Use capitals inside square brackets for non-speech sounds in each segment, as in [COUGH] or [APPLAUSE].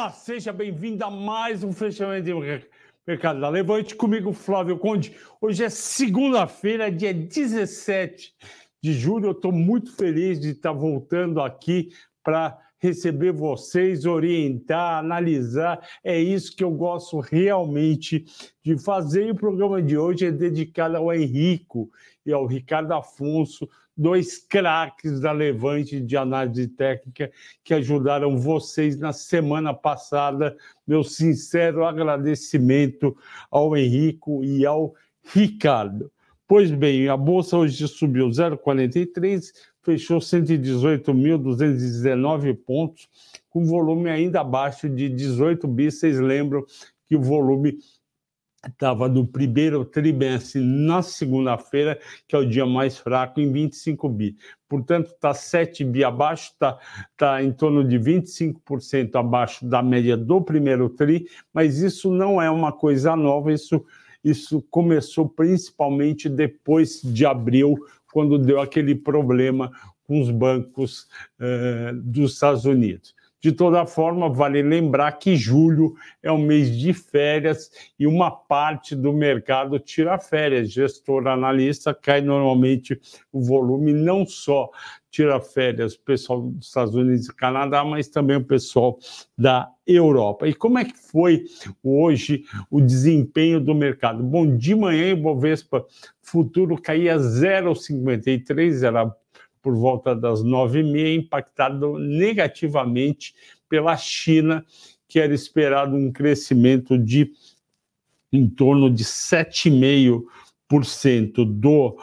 Olá, seja bem-vindo a mais um fechamento de mercado da Levante comigo, Flávio Conde. Hoje é segunda-feira, dia 17 de julho. Eu estou muito feliz de estar voltando aqui para receber vocês, orientar, analisar. É isso que eu gosto realmente de fazer. E o programa de hoje é dedicado ao Henrico e ao Ricardo Afonso, dois craques da Levante de análise técnica que ajudaram vocês na semana passada. Meu sincero agradecimento ao Henrico e ao Ricardo. Pois bem, a bolsa hoje subiu 0,43, fechou 118.219 pontos, com volume ainda abaixo de 18 bi. Vocês lembram que o volume estava no primeiro trimestre, na segunda-feira, que é o dia mais fraco, em 25 bi. Portanto, está 7 bi abaixo, está tá em torno de 25% abaixo da média do primeiro tri, mas isso não é uma coisa nova, isso, isso começou principalmente depois de abril, quando deu aquele problema com os bancos eh, dos Estados Unidos. De toda forma, vale lembrar que julho é um mês de férias e uma parte do mercado tira férias. Gestor analista cai normalmente o volume, não só tira férias o pessoal dos Estados Unidos e Canadá, mas também o pessoal da Europa. E como é que foi hoje o desempenho do mercado? Bom, de manhã o Bovespa futuro caía 0,53, era por volta das nove e meia, impactado negativamente pela China, que era esperado um crescimento de em torno de 7,5% do,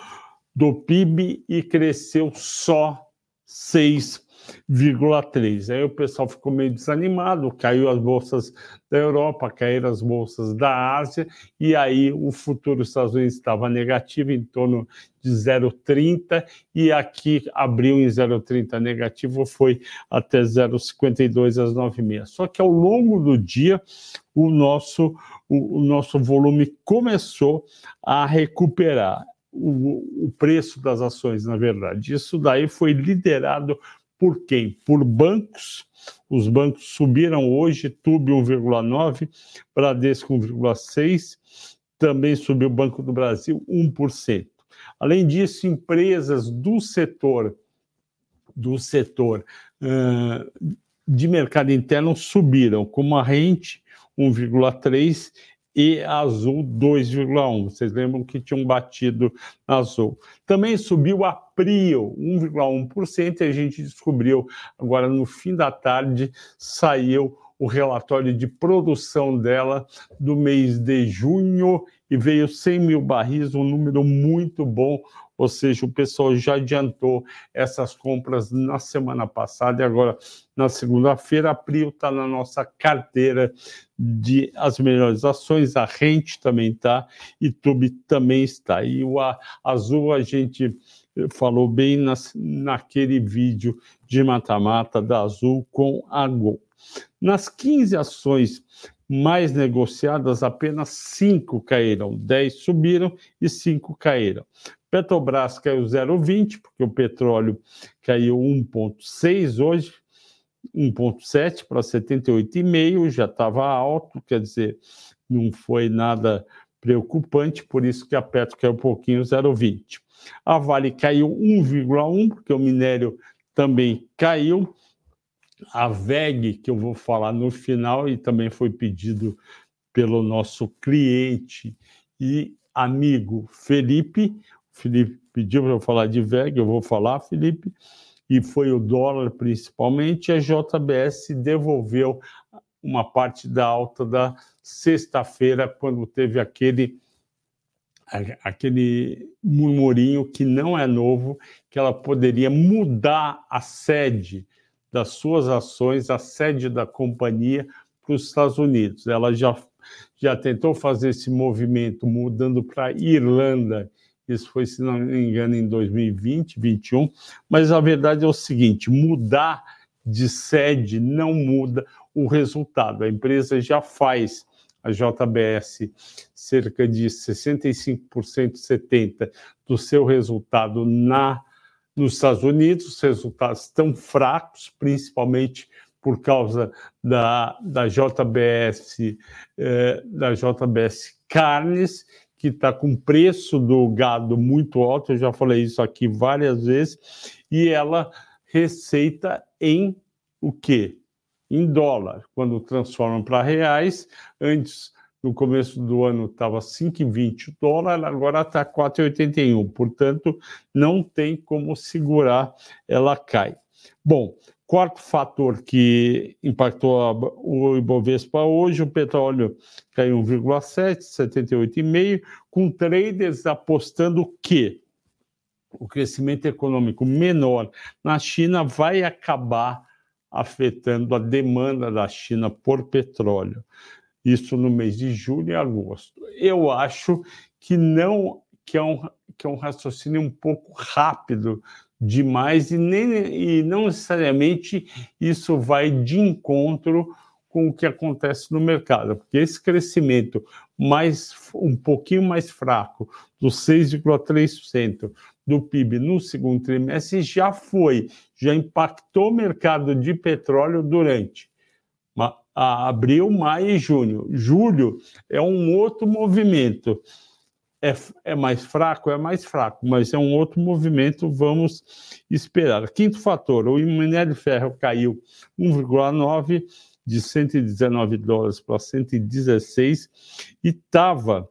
do PIB e cresceu só 6%. 0,3. Aí o pessoal ficou meio desanimado, caiu as bolsas da Europa, caíram as bolsas da Ásia, e aí o futuro dos Estados Unidos estava negativo, em torno de 0,30, e aqui abriu em 0,30 negativo, foi até 0,52 às 9h30. Só que ao longo do dia, o nosso, o, o nosso volume começou a recuperar. O, o, preço das ações, na verdade. Isso daí foi liderado por quem? Por bancos. Os bancos subiram hoje, Tube 1,9, Bradesco 1,6, também subiu o Banco do Brasil 1%. Além disso, empresas do setor do setor uh, de mercado interno subiram, como a Rente 1,3 e Azul 2,1. Vocês lembram que tinham batido Azul. Também subiu a Prio 1,1% e a gente descobriu agora no fim da tarde saiu o relatório de produção dela do mês de junho e veio 100 mil barris, um número muito bom, ou seja, o pessoal já adiantou essas compras na semana passada e agora, na segunda-feira, a Prio está na nossa carteira de as melhores ações, a Rente também está, e Tube também está. E o Azul a gente falou bem nas, naquele vídeo de mata-mata da Azul com a Gol. Nas 15 ações mais negociadas, apenas 5 caíram, 10 subiram e 5 caíram. Petrobras caiu 0,20, porque o petróleo caiu 1,6 hoje, 1,7 para 78,5, já estava alto, quer dizer, não foi nada preocupante, por isso que a Petro caiu um pouquinho, 0,20. A Vale caiu 1,1, porque o minério também caiu. A VEG, que eu vou falar no final, e também foi pedido pelo nosso cliente e amigo Felipe. O Felipe pediu para eu falar de VEG, eu vou falar, Felipe. E foi o dólar principalmente. A JBS devolveu uma parte da alta da sexta-feira, quando teve aquele aquele murmurinho que não é novo, que ela poderia mudar a sede das suas ações, a sede da companhia para os Estados Unidos. Ela já, já tentou fazer esse movimento mudando para Irlanda. Isso foi, se não me engano, em 2020, 2021. Mas a verdade é o seguinte: mudar de sede não muda o resultado. A empresa já faz a JBS cerca de 65%, 70% do seu resultado na nos Estados Unidos, os resultados estão fracos, principalmente por causa da, da JBS, eh, da JBS Carnes, que está com o preço do gado muito alto, eu já falei isso aqui várias vezes, e ela receita em o quê? Em dólar. Quando transformam para reais, antes, no começo do ano, estava 5,20 dólar, agora está 4,81. Portanto, não tem como segurar, ela cai. Bom, Quarto fator que impactou o Ibovespa hoje, o petróleo caiu 1,7, 78,5, com traders apostando que o crescimento econômico menor na China vai acabar afetando a demanda da China por petróleo. Isso no mês de julho e agosto. Eu acho que não que é um, que é um raciocínio um pouco rápido demais e, nem, e não necessariamente isso vai de encontro com o que acontece no mercado, porque esse crescimento mais um pouquinho mais fraco, dos 6,3% do PIB no segundo trimestre, já foi, já impactou o mercado de petróleo durante abril, maio e junho. Julho é um outro movimento é, é mais fraco? É mais fraco, mas é um outro movimento, vamos esperar. Quinto fator, o minério de ferro caiu 1,9 de 119 dólares para 116 e estava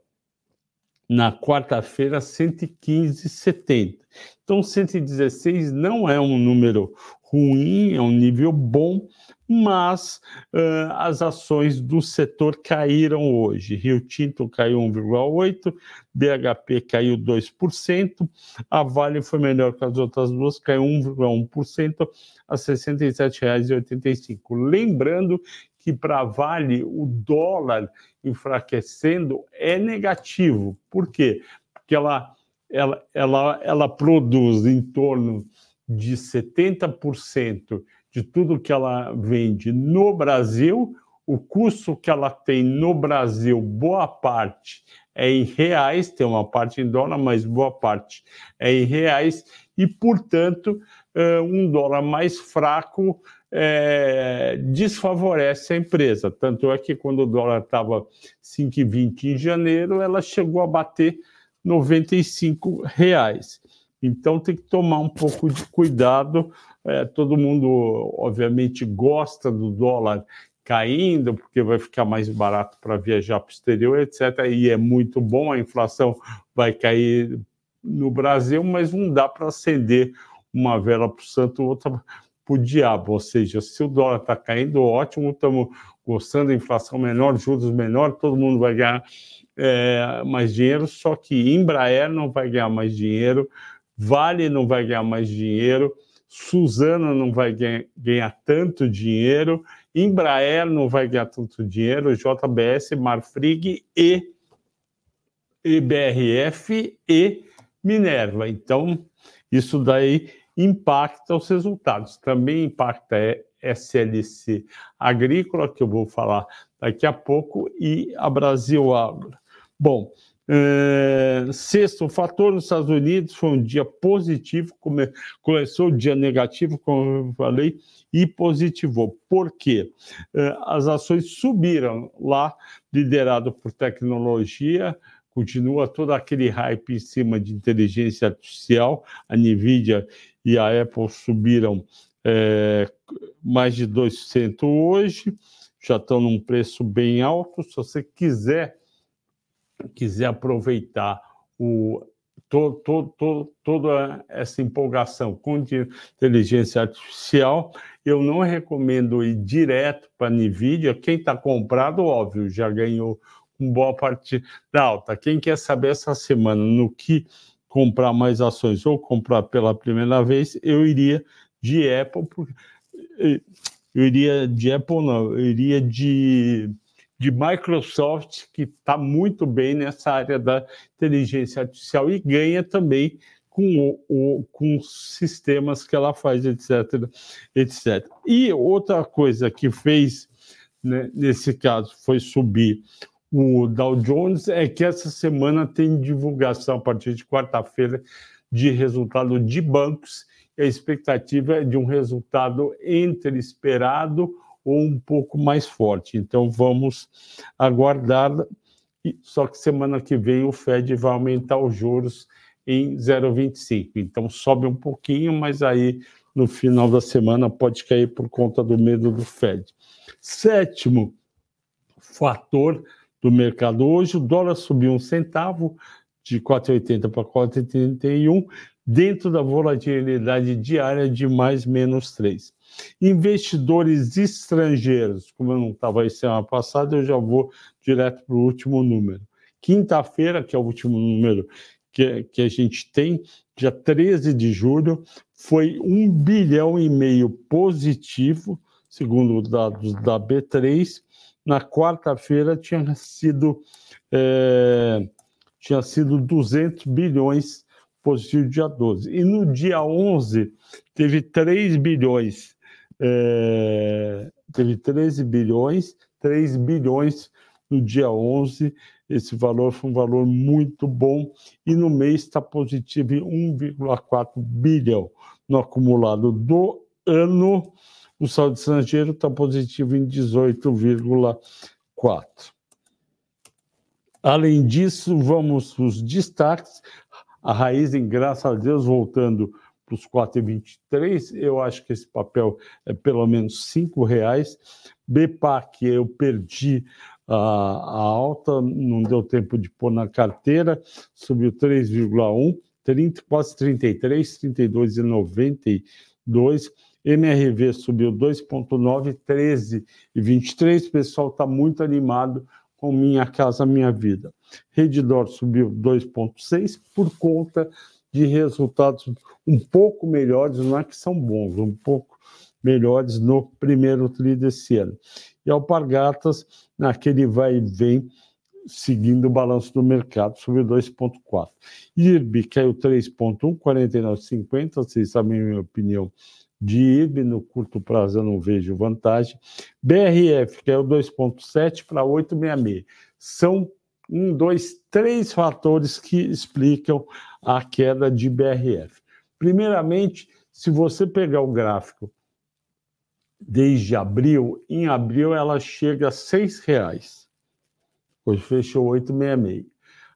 na quarta-feira 115,70. Então 116 não é um número ruim, é um nível bom, mas uh, as ações do setor caíram hoje. Rio Tinto caiu 1,8%, BHP caiu 2%, a Vale foi melhor que as outras duas, caiu 1,1% a R$ 67,85. Lembrando que para a Vale o dólar enfraquecendo é negativo. Por quê? Porque ela, ela, ela, ela produz em torno de 70% de tudo que ela vende no Brasil, o custo que ela tem no Brasil, boa parte é em reais, tem uma parte em dólar, mas boa parte é em reais, e, portanto, eh, um dólar mais fraco é, desfavorece a empresa. Tanto é que quando o dólar estava 5,20 em janeiro, ela chegou a bater 95 reais. Então tem que tomar um pouco de cuidado. É, todo mundo, obviamente, gosta do dólar caindo, porque vai ficar mais barato para viajar para o exterior, etc. E é muito bom, a inflação vai cair no Brasil, mas não dá para acender uma vela para o santo, outra para o diabo. Ou seja, se o dólar está caindo, ótimo, estamos gostando inflação menor, juros menor, todo mundo vai ganhar é, mais dinheiro, só que Embraer não vai ganhar mais dinheiro, Vale não vai ganhar mais dinheiro, Suzana não vai ganhar, tanto dinheiro, Embraer não vai ganhar tanto dinheiro, JBS, Marfrig e EBRF e Minerva. Então, isso daí impacta os resultados. Também impacta a SLC Agrícola, que eu vou falar daqui a pouco, e a Brasil Agro. Bom, é, sexto fator, nos Estados Unidos foi um dia positivo, come, começou o dia negativo, como eu falei, e positivou. Por quê? É, as ações subiram lá, liderado por tecnologia, continua todo aquele hype em cima de inteligência artificial, a NVIDIA e a Apple subiram é, mais de 2% hoje, já estão num preço bem alto. Se você quiser quiser aproveitar o, to, to, to, toda essa empolgação com inteligência artificial, eu não recomendo ir direto para a NVIDIA. Quem está comprado, óbvio, já ganhou com boa parte da alta. Quem quer saber essa semana no que comprar mais ações ou comprar pela primeira vez, eu iria de Apple, eu iria de Apple não, eu iria de de Microsoft, que está muito bem nessa área da inteligência artificial e ganha também com, o, com os sistemas que ela faz, etc, etc. E outra coisa que fez, né, nesse caso, foi subir o Dow Jones, é que essa semana tem divulgação, a partir de quarta-feira, de resultado de bancos, e a expectativa é de um resultado entre esperado ou um pouco mais forte. Então vamos aguardar. Só que semana que vem o Fed vai aumentar os juros em 0,25. Então sobe um pouquinho, mas aí no final da semana pode cair por conta do medo do Fed. Sétimo fator do mercado hoje, o dólar subiu um centavo de 4,80 para 4,81, dentro da volatilidade diária de mais menos 3. Investidores estrangeiros, como eu não estava aí semana passada, eu já vou direto para o último número. Quinta-feira, que é o último número que, que a gente tem, dia 13 de julho, foi um bilhão e meio positivo, segundo os dados da B3. Na quarta-feira tinha sido é, tinha sido 200 bilhões positivo dia 12. E no dia 11 teve 3 bilhões, é, teve 13 bilhões, 3 bilhões no dia 11 esse valor foi um valor muito bom e no mês está positivo em 1,4 bilhão. No acumulado do ano, o saldo estrangeiro está positivo em 18,4. Além disso, vamos para os destaques. A raiz, em graças a Deus, voltando para os 4,23, eu acho que esse papel é pelo menos R$ reais. BPAC, eu perdi a, a alta, não deu tempo de pôr na carteira, subiu 3,1, 30, quase 33, 32,92. MRV subiu 2,9, 13 e 23. O pessoal está muito animado com Minha Casa Minha Vida. Redditor subiu 2,6 por conta de resultados um pouco melhores, não é que são bons, um pouco melhores no primeiro tri desse ano. E Alpargatas, naquele vai e vem, seguindo o balanço do mercado, subiu 2,4. IRB caiu 3,1, 49,50. Vocês sabem a minha opinião de IRB, no curto prazo eu não vejo vantagem. BRF caiu 2,7 para 8,66. São um, dois, três fatores que explicam a queda de BRF. Primeiramente, se você pegar o gráfico desde abril, em abril ela chega a seis reais. Hoje fechou 8,66.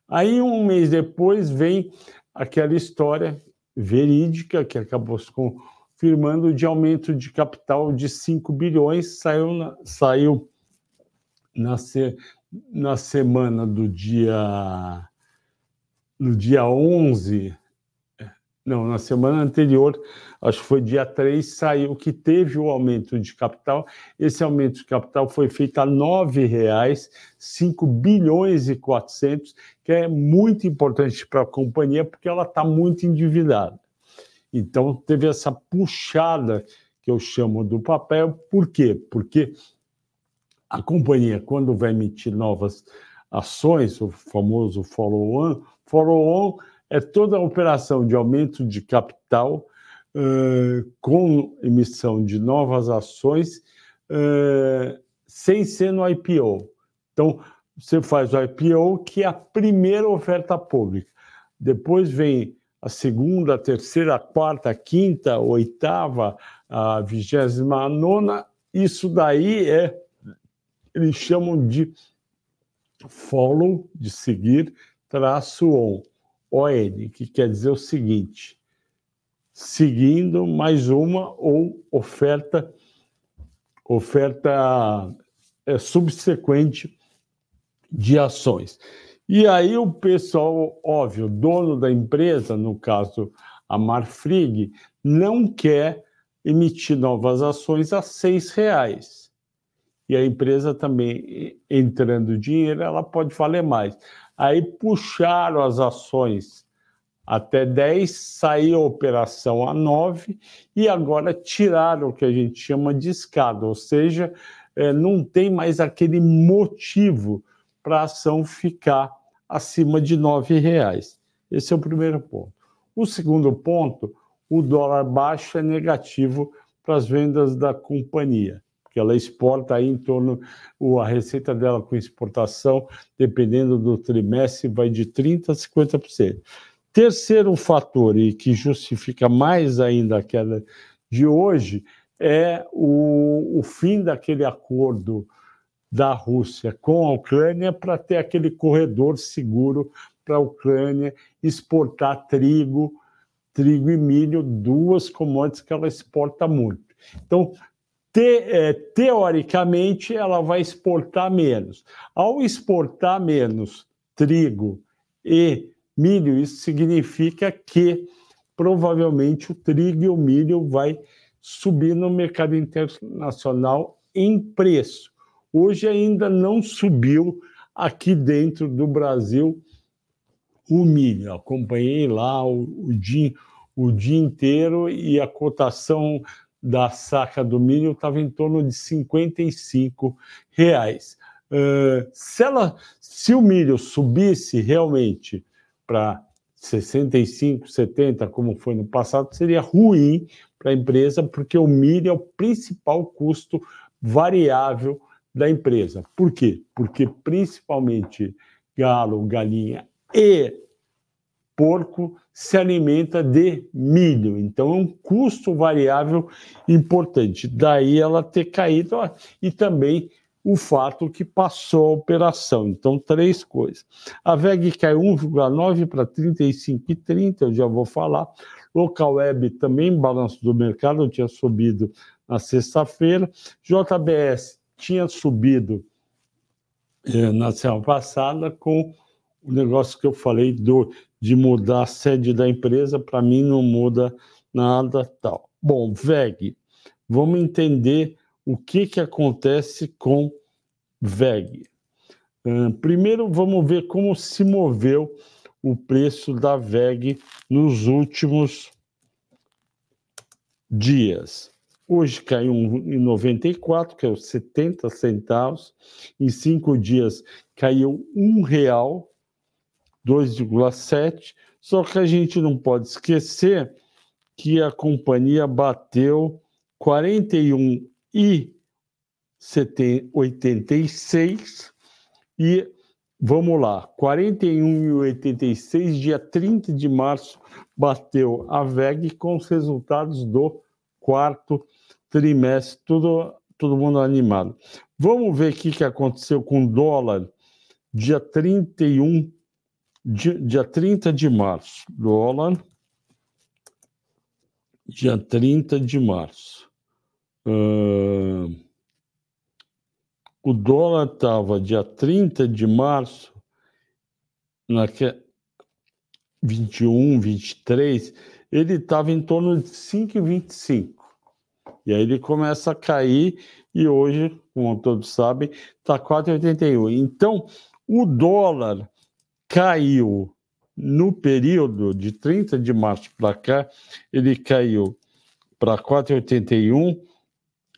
Aí um mês depois vem aquela história verídica que acabou se confirmando de aumento de capital de 5 bilhões, saiu na, saiu na, na semana do dia no dia 11 não, na semana anterior, acho que foi dia 3, saiu que teve o aumento de capital. Esse aumento de capital foi feito a R$ 9,00, 5 bilhões e 400, que é muito importante para a companhia, porque ela está muito endividada. Então, teve essa puxada que eu chamo do papel. Por quê? Porque a companhia, quando vai emitir novas ações, o famoso follow-on, follow-on é toda a operação de aumento de capital uh, com emissão de novas ações uh, sem ser no IPO. Então, você faz o IPO, que é a primeira oferta pública. Depois vem a segunda, a terceira, a quarta, a quinta, a oitava, a vigésima nona. Isso daí é, eles chamam de follow, de seguir, traço on. ON, que quer dizer o seguinte: seguindo mais uma ou oferta oferta é, subsequente de ações. E aí o pessoal, óbvio, dono da empresa, no caso a Marfrig, não quer emitir novas ações a seis reais. E a empresa também entrando dinheiro, ela pode valer mais. Aí puxaram as ações até 10, saiu a operação a 9 e agora tiraram o que a gente chama de escada, ou seja, é, não tem mais aquele motivo para a ação ficar acima de R$ reais. Esse é o primeiro ponto. O segundo ponto, o dólar baixo é negativo para as vendas da companhia porque ela exporta aí em torno, a receita dela com exportação, dependendo do trimestre, vai de 30% a 50%. Terceiro fator, e que justifica mais ainda a queda de hoje, é o, o fim daquele acordo da Rússia com a Ucrânia para ter aquele corredor seguro para a Ucrânia exportar trigo, trigo e milho, duas commodities que ela exporta muito. Então, te, é, teoricamente, ela vai exportar menos. Ao exportar menos trigo e milho, isso significa que provavelmente o trigo e o milho vai subir no mercado internacional em preço. Hoje ainda não subiu aqui dentro do Brasil o milho. Acompanhei lá o, o, dia, o dia inteiro e a cotação da saca do milho estava em torno de 55 reais. Uh, se, ela, se o milho subisse realmente para 65, 70, como foi no passado, seria ruim para a empresa, porque o milho é o principal custo variável da empresa. Por quê? Porque principalmente galo, galinha e porco se alimenta de milho. Então é um custo variável importante. Daí ela ter caído e também o fato que passou a operação. Então, três coisas. A VEG caiu 1,9 para 35,30, eu já vou falar. Local Web também, balanço do mercado, tinha subido na sexta-feira. JBS tinha subido eh, na semana passada com o negócio que eu falei do, de mudar a sede da empresa, para mim não muda nada tal. Bom, VEG, vamos entender o que, que acontece com VEG. Uh, primeiro, vamos ver como se moveu o preço da VEG nos últimos dias. Hoje caiu em 94, que é os 70 centavos. Em cinco dias caiu um real, 2,7. Só que a gente não pode esquecer que a companhia bateu 41 e 86 e vamos lá, 41 e 86, dia 30 de março, bateu a VEG com os resultados do quarto trimestre, tudo, todo mundo animado. Vamos ver o que aconteceu com o dólar dia 31, dia, dia 30 de março. Dólar, dia 30 de março. Uh, o dólar estava dia 30 de março, naquele 21, 23, ele estava em torno de 5,25. E aí ele começa a cair e hoje, como todos sabem, está 4,81. Então, o dólar caiu no período de 30 de março para cá, ele caiu para 4,81,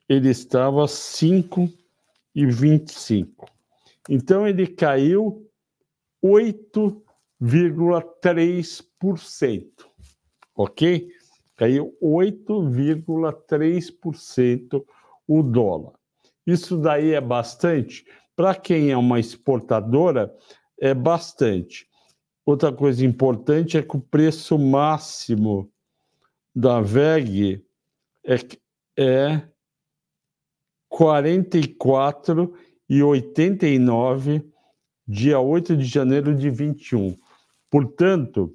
ele estava 5,25. Então ele caiu 8,3%. OK? Caiu 8,3% o dólar. Isso daí é bastante. Para quem é uma exportadora, é bastante. Outra coisa importante é que o preço máximo da VEG é, é 44,89, dia 8 de janeiro de 21. Portanto,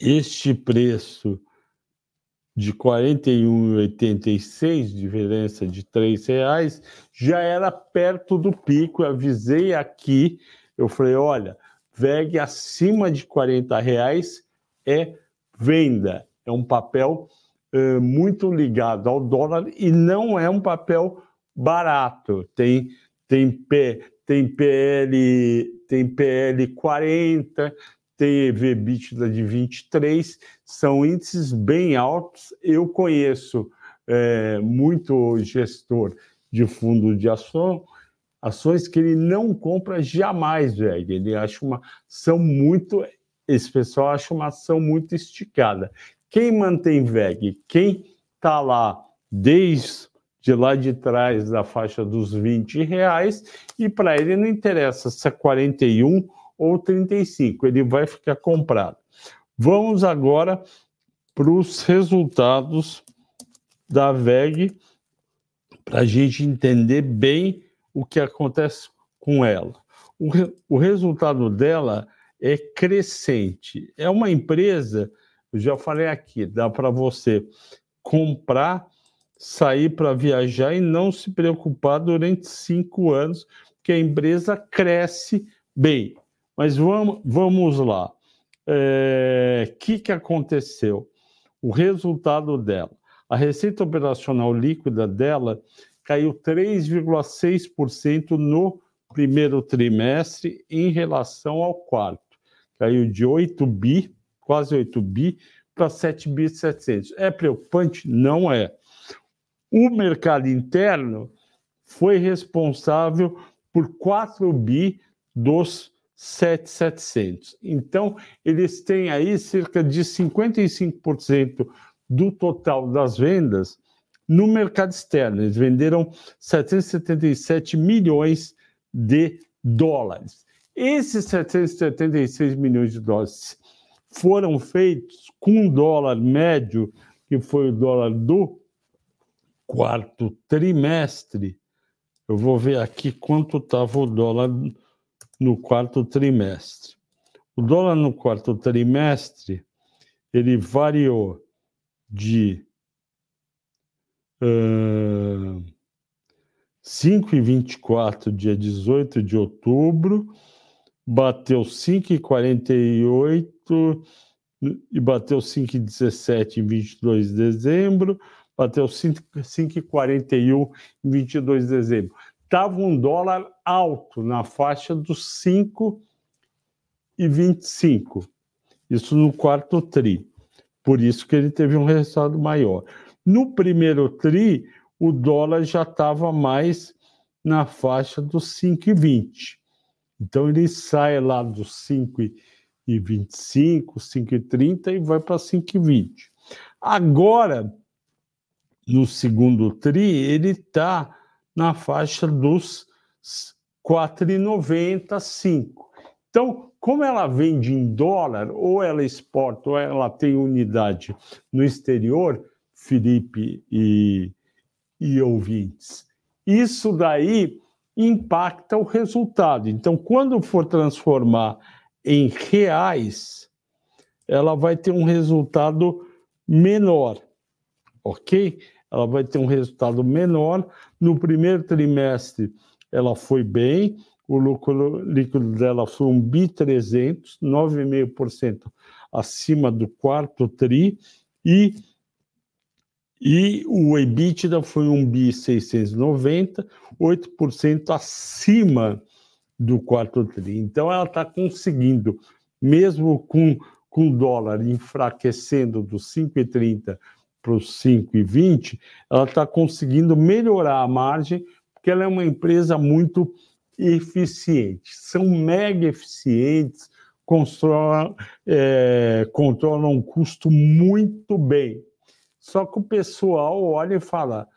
este preço de 41,86, diferença de R$ reais, já era perto do pico. Eu avisei aqui, eu falei, olha, VEG acima de 40 reais é venda, é um papel uh, muito ligado ao dólar e não é um papel barato. Tem tem P, tem PL, tem PL 40, tem EBITDA de 23, são índices bem altos. Eu conheço é, muito gestor de fundo de ação, ações que ele não compra jamais, velho. Ele acha uma ação muito. Esse pessoal acha uma ação muito esticada. Quem mantém VEG? Quem está lá desde lá de trás da faixa dos 20 reais e para ele não interessa se é 41 ou 35, ele vai ficar comprado. Vamos agora para os resultados da VEG para a gente entender bem o que acontece com ela. O, o resultado dela é crescente. É uma empresa, já falei aqui, dá para você comprar, sair para viajar e não se preocupar durante cinco anos, porque a empresa cresce bem. Mas vamos, vamos lá. O é, que, que aconteceu? O resultado dela. A receita operacional líquida dela caiu 3,6% no primeiro trimestre em relação ao quarto. Caiu de 8 bi, quase 8 bi, para 7 bi 700. É preocupante? Não é. O mercado interno foi responsável por 4 bi dos 7,700. Então, eles têm aí cerca de 55% do total das vendas no mercado externo. Eles venderam 777 milhões de dólares. Esses 776 milhões de dólares foram feitos com dólar médio, que foi o dólar do quarto trimestre. Eu vou ver aqui quanto estava o dólar no quarto trimestre. O dólar no quarto trimestre ele variou de uh, 5,24 dia 18 de outubro, bateu 5,48 e bateu 5,17 em 22 de dezembro, bateu 5,41 em 22 de dezembro estava um dólar alto, na faixa dos 5,25. Isso no quarto TRI. Por isso que ele teve um resultado maior. No primeiro TRI, o dólar já estava mais na faixa dos 5,20. Então ele sai lá dos 5,25, 5,30 e vai para 5,20. Agora, no segundo TRI, ele está na faixa dos 4,95. Então, como ela vende em dólar, ou ela exporta, ou ela tem unidade no exterior, Felipe e, e ouvintes, isso daí impacta o resultado. Então, quando for transformar em reais, ela vai ter um resultado menor, ok? ela vai ter um resultado menor. No primeiro trimestre, ela foi bem, o lucro líquido dela foi um bi 300, 9,5% acima do quarto tri, e, e o EBITDA foi um bi 690, 8% acima do quarto tri. Então, ela está conseguindo, mesmo com, com o dólar enfraquecendo dos 5,30 para os 5,20, ela está conseguindo melhorar a margem, porque ela é uma empresa muito eficiente. São mega eficientes, controlam, é, controlam um custo muito bem. Só que o pessoal olha e fala: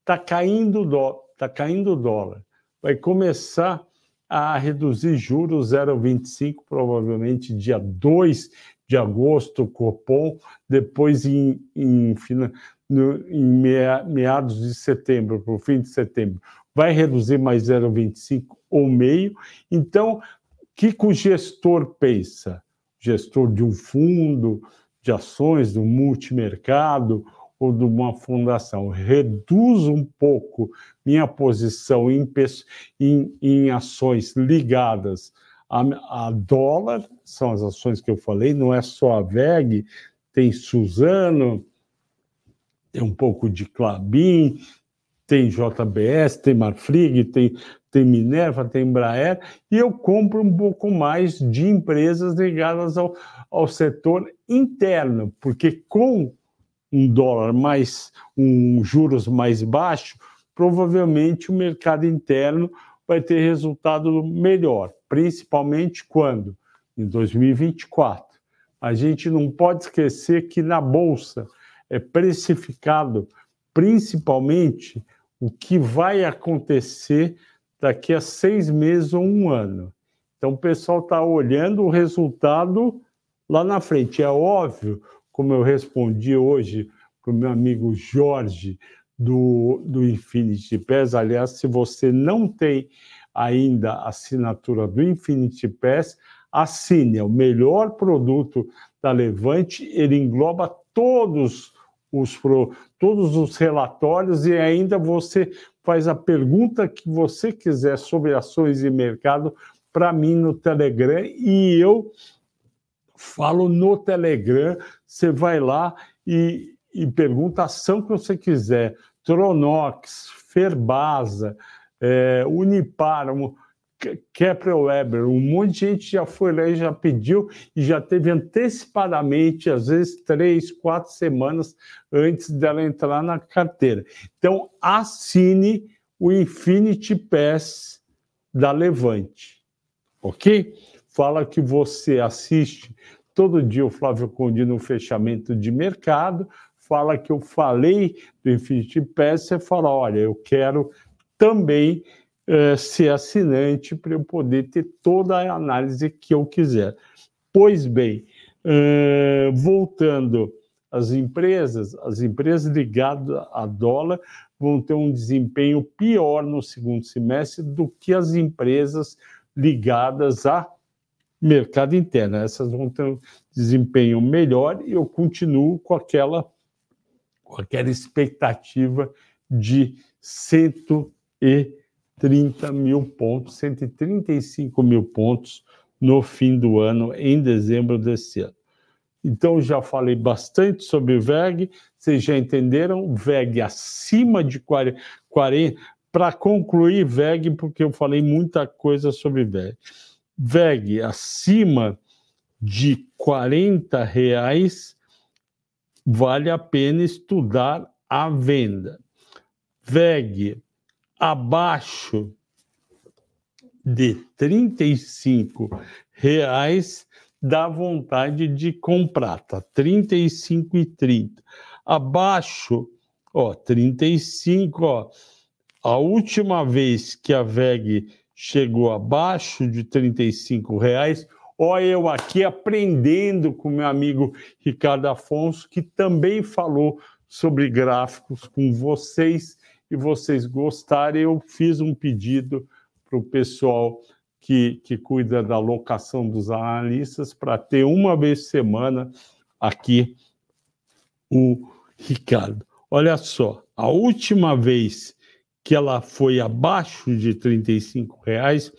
está caindo, dó, tá caindo o dólar. Vai começar a reduzir juros 0,25, provavelmente dia 2 de agosto, Copom, depois em, em, no, em meados de setembro, para o fim de setembro, vai reduzir mais 0,25 ou meio. Então, o que, que o gestor pensa? Gestor de um fundo de ações, do multimercado ou de uma fundação. Reduz um pouco minha posição em, em, em ações ligadas a, a, dólar, são as ações que eu falei, não é só a VEG, tem Suzano, tem um pouco de Clabin, tem JBS, tem Marfrig, tem, tem Minerva, tem Embraer, e eu compro um pouco mais de empresas ligadas ao, ao setor interno, porque com um dólar mais, um juros mais baixo, provavelmente o mercado interno vai ter resultado melhor, principalmente quando? Em 2024. A gente não pode esquecer que na Bolsa é precificado principalmente o que vai acontecer daqui a seis meses ou um ano. Então, o pessoal está olhando o resultado lá na frente. É óbvio, como eu respondi hoje para o meu amigo Jorge do, do Infinity Pass. Aliás, se você não tem ainda a assinatura do Infinity Pass, assine. É o melhor produto da Levante, ele engloba todos os, todos os relatórios e ainda você faz a pergunta que você quiser sobre ações e mercado para mim no Telegram e eu falo no Telegram. Você vai lá e, e pergunta a ação que você quiser. Tronox, Ferbasa, é, Kepler Weber, um monte de gente já foi lá e já pediu e já teve antecipadamente, às vezes três, quatro semanas antes dela entrar na carteira. Então, assine o Infinity Pass da Levante, ok? Fala que você assiste todo dia o Flávio Conde no fechamento de mercado, fala que eu falei do Infinity Pass, você fala, olha, eu quero também é, ser assinante para eu poder ter toda a análise que eu quiser. Pois bem, é, voltando às empresas, as empresas ligadas a dólar vão ter um desempenho pior no segundo semestre do que as empresas ligadas a mercado interno. Essas vão ter um desempenho melhor e eu continuo com aquela, com aquela expectativa de 100 e 130 mil pontos, 135 mil pontos no fim do ano, em dezembro desse ano. Então, já falei bastante sobre VEG, vocês já entenderam? VEG acima de 40. Para concluir, VEG, porque eu falei muita coisa sobre VEG. VEG acima de 40 reais, vale a pena estudar a venda. VEG abaixo de 35 reais dá vontade de comprar, tá? 35,30. Abaixo, ó, 35, ó. A última vez que a VEG chegou abaixo de 35 reais, ó, eu aqui aprendendo com meu amigo Ricardo Afonso, que também falou sobre gráficos com vocês e vocês gostarem, eu fiz um pedido para o pessoal que, que cuida da locação dos analistas para ter uma vez por semana aqui o Ricardo. Olha só, a última vez que ela foi abaixo de R$ reais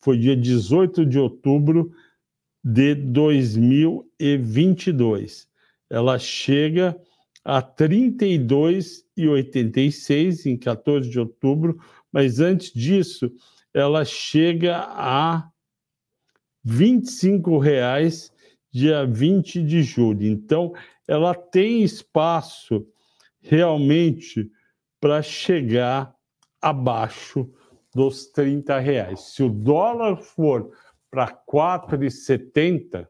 foi dia 18 de outubro de 2022. Ela chega a 32,86 em 14 de outubro, mas antes disso, ela chega a R$ 25,00 dia 20 de julho. Então, ela tem espaço realmente para chegar abaixo dos 30 reais. Se o dólar for para 4,70,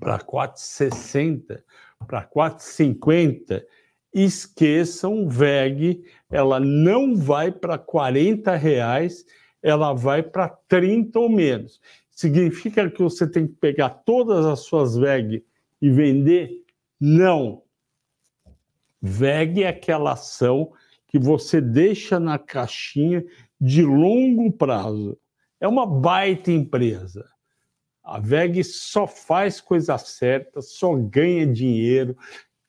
para 4,60, para 4,50, esqueçam VEG, ela não vai para 40 reais, ela vai para 30 ou menos. Significa que você tem que pegar todas as suas VEG e vender? Não. VEG é aquela ação que você deixa na caixinha de longo prazo. É uma baita empresa. A VEG só faz coisa certa, só ganha dinheiro,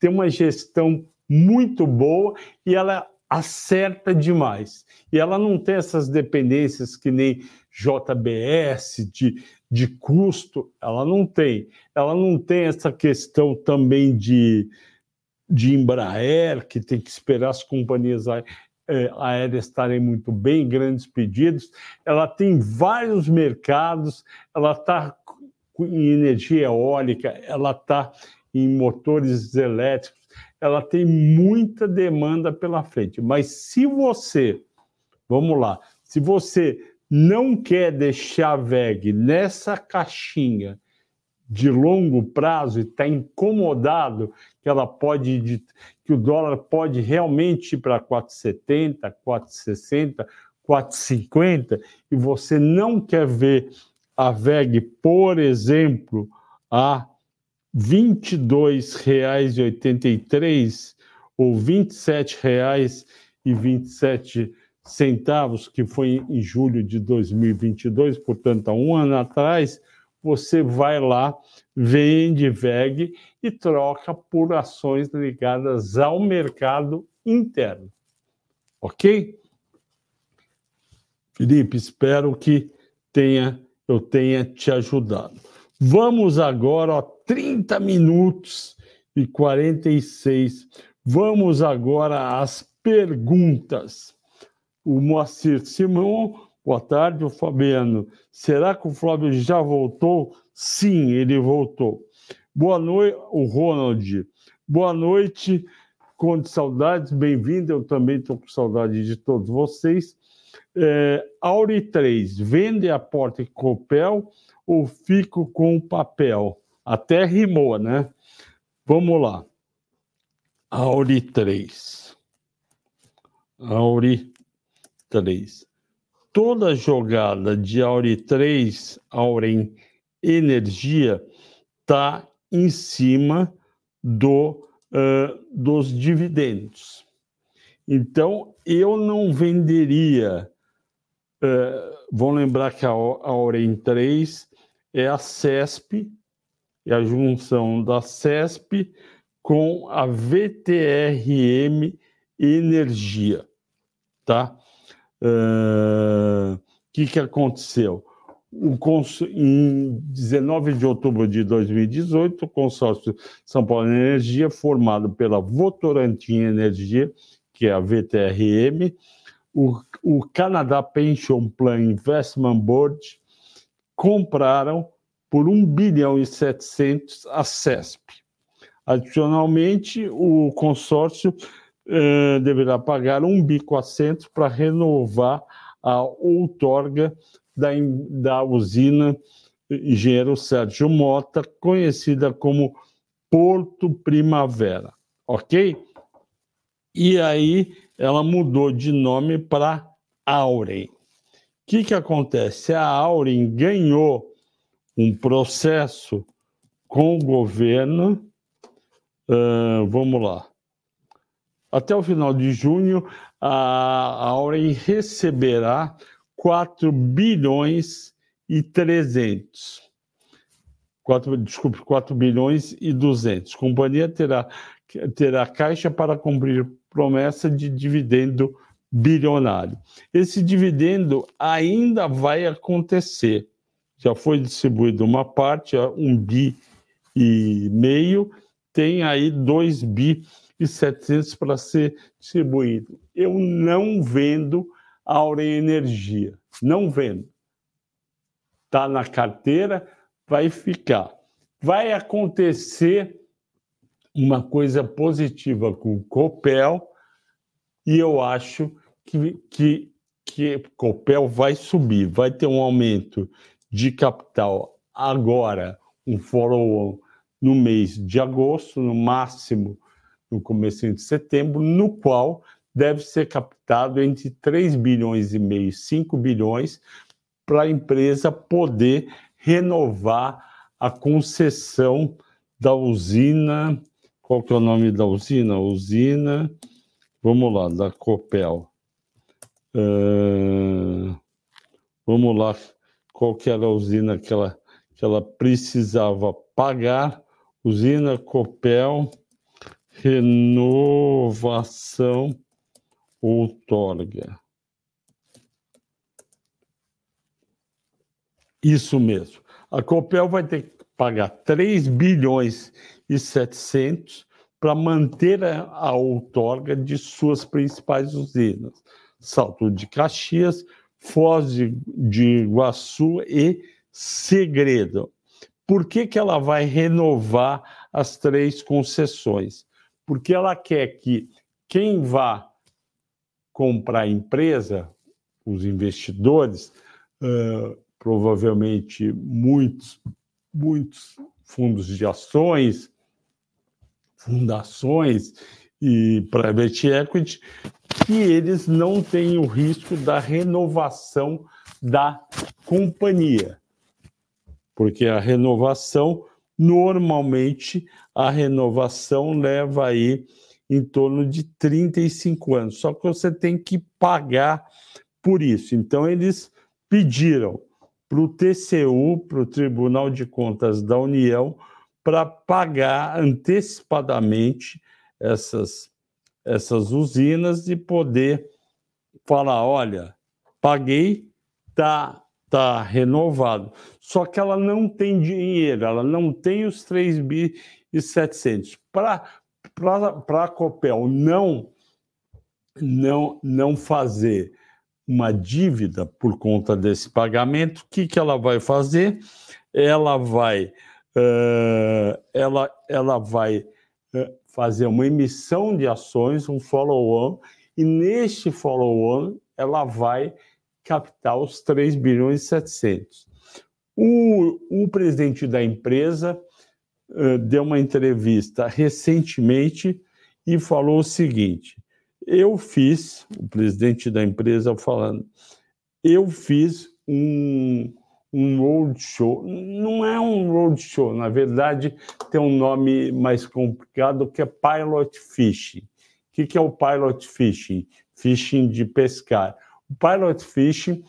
tem uma gestão muito boa e ela acerta demais. E ela não tem essas dependências que nem JBS de, de custo, ela não tem. Ela não tem essa questão também de, de Embraer, que tem que esperar as companhias é, aéreas estarem muito bem, grandes pedidos. Ela tem vários mercados, ela está em energia eólica, ela está em motores elétricos, ela tem muita demanda pela frente. Mas se você, vamos lá, se você não quer deixar a VEG nessa caixinha de longo prazo e está incomodado que ela pode que o dólar pode realmente ir para 4,70, 4,60, 4,50 e você não quer ver a VEG, por exemplo, a R$ 22,83 ou R$ 27,27 centavos, que foi em julho de 2022, portanto, há um ano atrás, você vai lá, vende VEG e troca por ações ligadas ao mercado interno. Ok? Felipe, espero que tenha, eu tenha te ajudado. Vamos agora, a 30 minutos e 46. Vamos agora às perguntas. O Moacir Simão Boa tarde, o Fabiano. Será que o Flávio já voltou? Sim, ele voltou. Boa noite, o Ronald. Boa noite, Conde Saudades, bem-vindo. Eu também estou com saudade de todos vocês. É, Auri 3, vende a porta e copel ou fico com o papel? Até rimou, né? Vamos lá. Auri 3. Auri 3 toda jogada de Auri 3, Auren Energia, está em cima do, uh, dos dividendos. Então, eu não venderia. Uh, vão lembrar que a Auren 3 é a CESP, é a junção da CESP com a VTRM Energia, tá? O que, que aconteceu? O cons... Em 19 de outubro de 2018, o consórcio São Paulo Energia, formado pela Votorantim Energia, que é a VTRM, o, o Canadá Pension Plan Investment Board, compraram por 1 bilhão e 700 a CESP. Adicionalmente, o consórcio uh, deverá pagar um bico assento para renovar a outorga da, da usina engenheiro Sérgio Mota, conhecida como Porto Primavera, ok? E aí ela mudou de nome para Auren. O que, que acontece? A Auren ganhou um processo com o governo. Uh, vamos lá. Até o final de junho, a Auren receberá 4 bilhões e 300. 4, desculpe, 4 bilhões e 200. A companhia terá, terá caixa para cumprir promessa de dividendo bilionário. Esse dividendo ainda vai acontecer. Já foi distribuído uma parte, um bi e meio, tem aí 2 bi e 700 para ser distribuído. Eu não vendo Aura Energia, não vendo. Está na carteira, vai ficar. Vai acontecer uma coisa positiva com o Copel e eu acho que, que, que Copel vai subir, vai ter um aumento de capital agora, um follow no mês de agosto, no máximo no começo de setembro, no qual deve ser captado entre 3 bilhões e meio e 5 bilhões para a empresa poder renovar a concessão da usina. Qual que é o nome da usina? Usina, vamos lá, da Copel. Uh, vamos lá, qual que era a usina que ela, que ela precisava pagar? Usina Copel renovação outorga. Isso mesmo. A Copel vai ter que pagar 3 bilhões e 700 para manter a, outorga de suas principais usinas. Salto de Caxias, Foz de, de Iguaçu e Segredo. Por que, que ela vai renovar as três concessões? porque ela quer que quem vá comprar a empresa, os investidores, uh, provavelmente muitos, muitos fundos de ações, fundações e private equity, que eles não têm o risco da renovação da companhia, porque a renovação normalmente a renovação leva aí em torno de 35 anos. Só que você tem que pagar por isso. Então, eles pediram para o TCU, para o Tribunal de Contas da União, para pagar antecipadamente essas, essas usinas e poder falar: olha, paguei, está tá renovado. Só que ela não tem dinheiro, ela não tem os 3 bi e 700. Para a Copel não, não, não fazer uma dívida por conta desse pagamento, o que, que ela vai fazer? Ela vai, uh, ela, ela vai uh, fazer uma emissão de ações, um follow-on, e neste follow-on ela vai captar os 3 bilhões e 700. O, o presidente da empresa uh, deu uma entrevista recentemente e falou o seguinte: eu fiz, o presidente da empresa falando, eu fiz um, um roadshow. Não é um roadshow, na verdade, tem um nome mais complicado que é pilot fishing. O que, que é o pilot fishing? Fishing de pescar. O pilot fishing,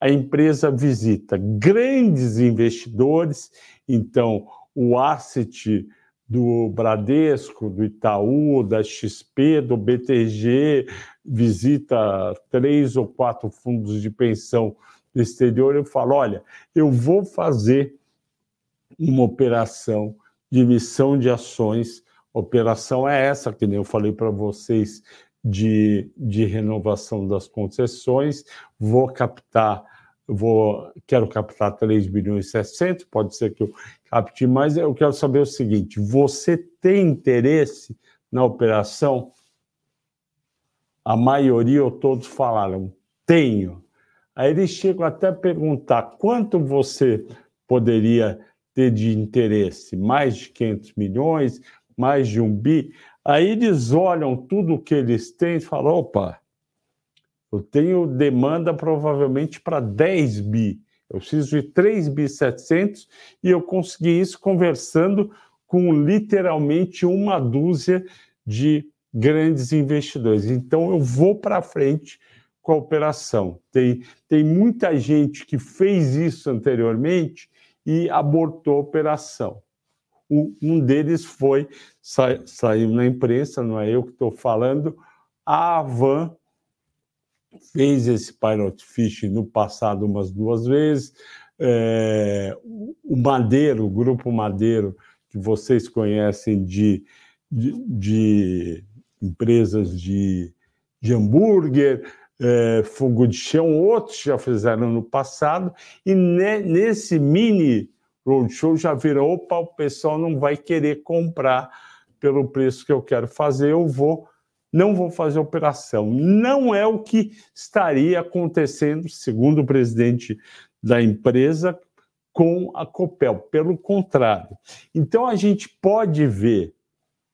a empresa visita grandes investidores, então o asset do Bradesco, do Itaú, da XP, do BTG, visita três ou quatro fundos de pensão do exterior e fala: olha, eu vou fazer uma operação de emissão de ações. Operação é essa, que nem eu falei para vocês, de, de renovação das concessões. Vou captar vou, quero captar 3 bilhões e 700, pode ser que eu capte mais. Eu quero saber o seguinte: você tem interesse na operação? A maioria ou todos falaram, tenho. Aí eles chegam até a perguntar quanto você poderia ter de interesse? Mais de 500 milhões? Mais de um bi? Aí eles olham tudo o que eles têm e falam: opa, eu tenho demanda provavelmente para 10 bi. Eu preciso de 3 bi 700 e eu consegui isso conversando com literalmente uma dúzia de grandes investidores. Então eu vou para frente com a operação. Tem, tem muita gente que fez isso anteriormente e abortou a operação. Um, deles foi, sa, saiu na imprensa, não é eu que estou falando, a Avan fez esse pilot fishing no passado umas duas vezes. É, o Madeiro, o Grupo Madeiro, que vocês conhecem de, de, de empresas de, de hambúrguer, é, fogo de chão, outros já fizeram no passado, e ne, nesse mini roadshow já virou, opa, o pessoal não vai querer comprar pelo preço que eu quero fazer, eu vou não vou fazer operação. Não é o que estaria acontecendo, segundo o presidente da empresa, com a Copel. Pelo contrário. Então a gente pode ver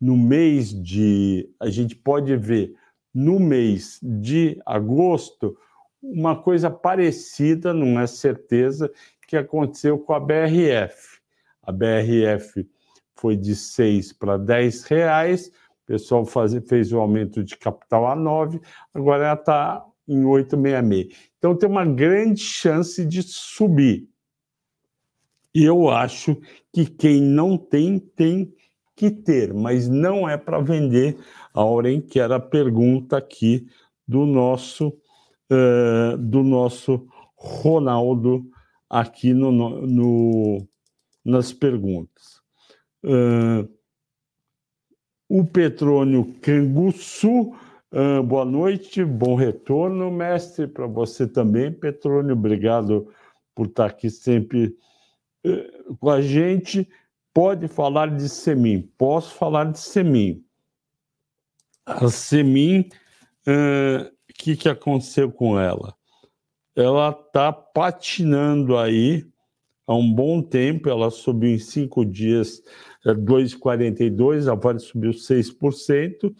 no mês de. A gente pode ver no mês de agosto uma coisa parecida, não é certeza, que aconteceu com a BRF. A BRF foi de 6 para 10 reais o pessoal faz, fez o aumento de capital a 9, agora ela está em 866. Então tem uma grande chance de subir. E eu acho que quem não tem, tem que ter, mas não é para vender, Auren, que era a pergunta aqui do nosso, uh, do nosso Ronaldo aqui no, no nas perguntas. Uh, o Petrônio Canguçu. Uh, boa noite, bom retorno, mestre, para você também, Petrônio. Obrigado por estar aqui sempre uh, com a gente. Pode falar de Semin? Posso falar de Semin. A Semin, o uh, que, que aconteceu com ela? Ela está patinando aí há um bom tempo, ela subiu em cinco dias 2,42, a Vale subiu 6%,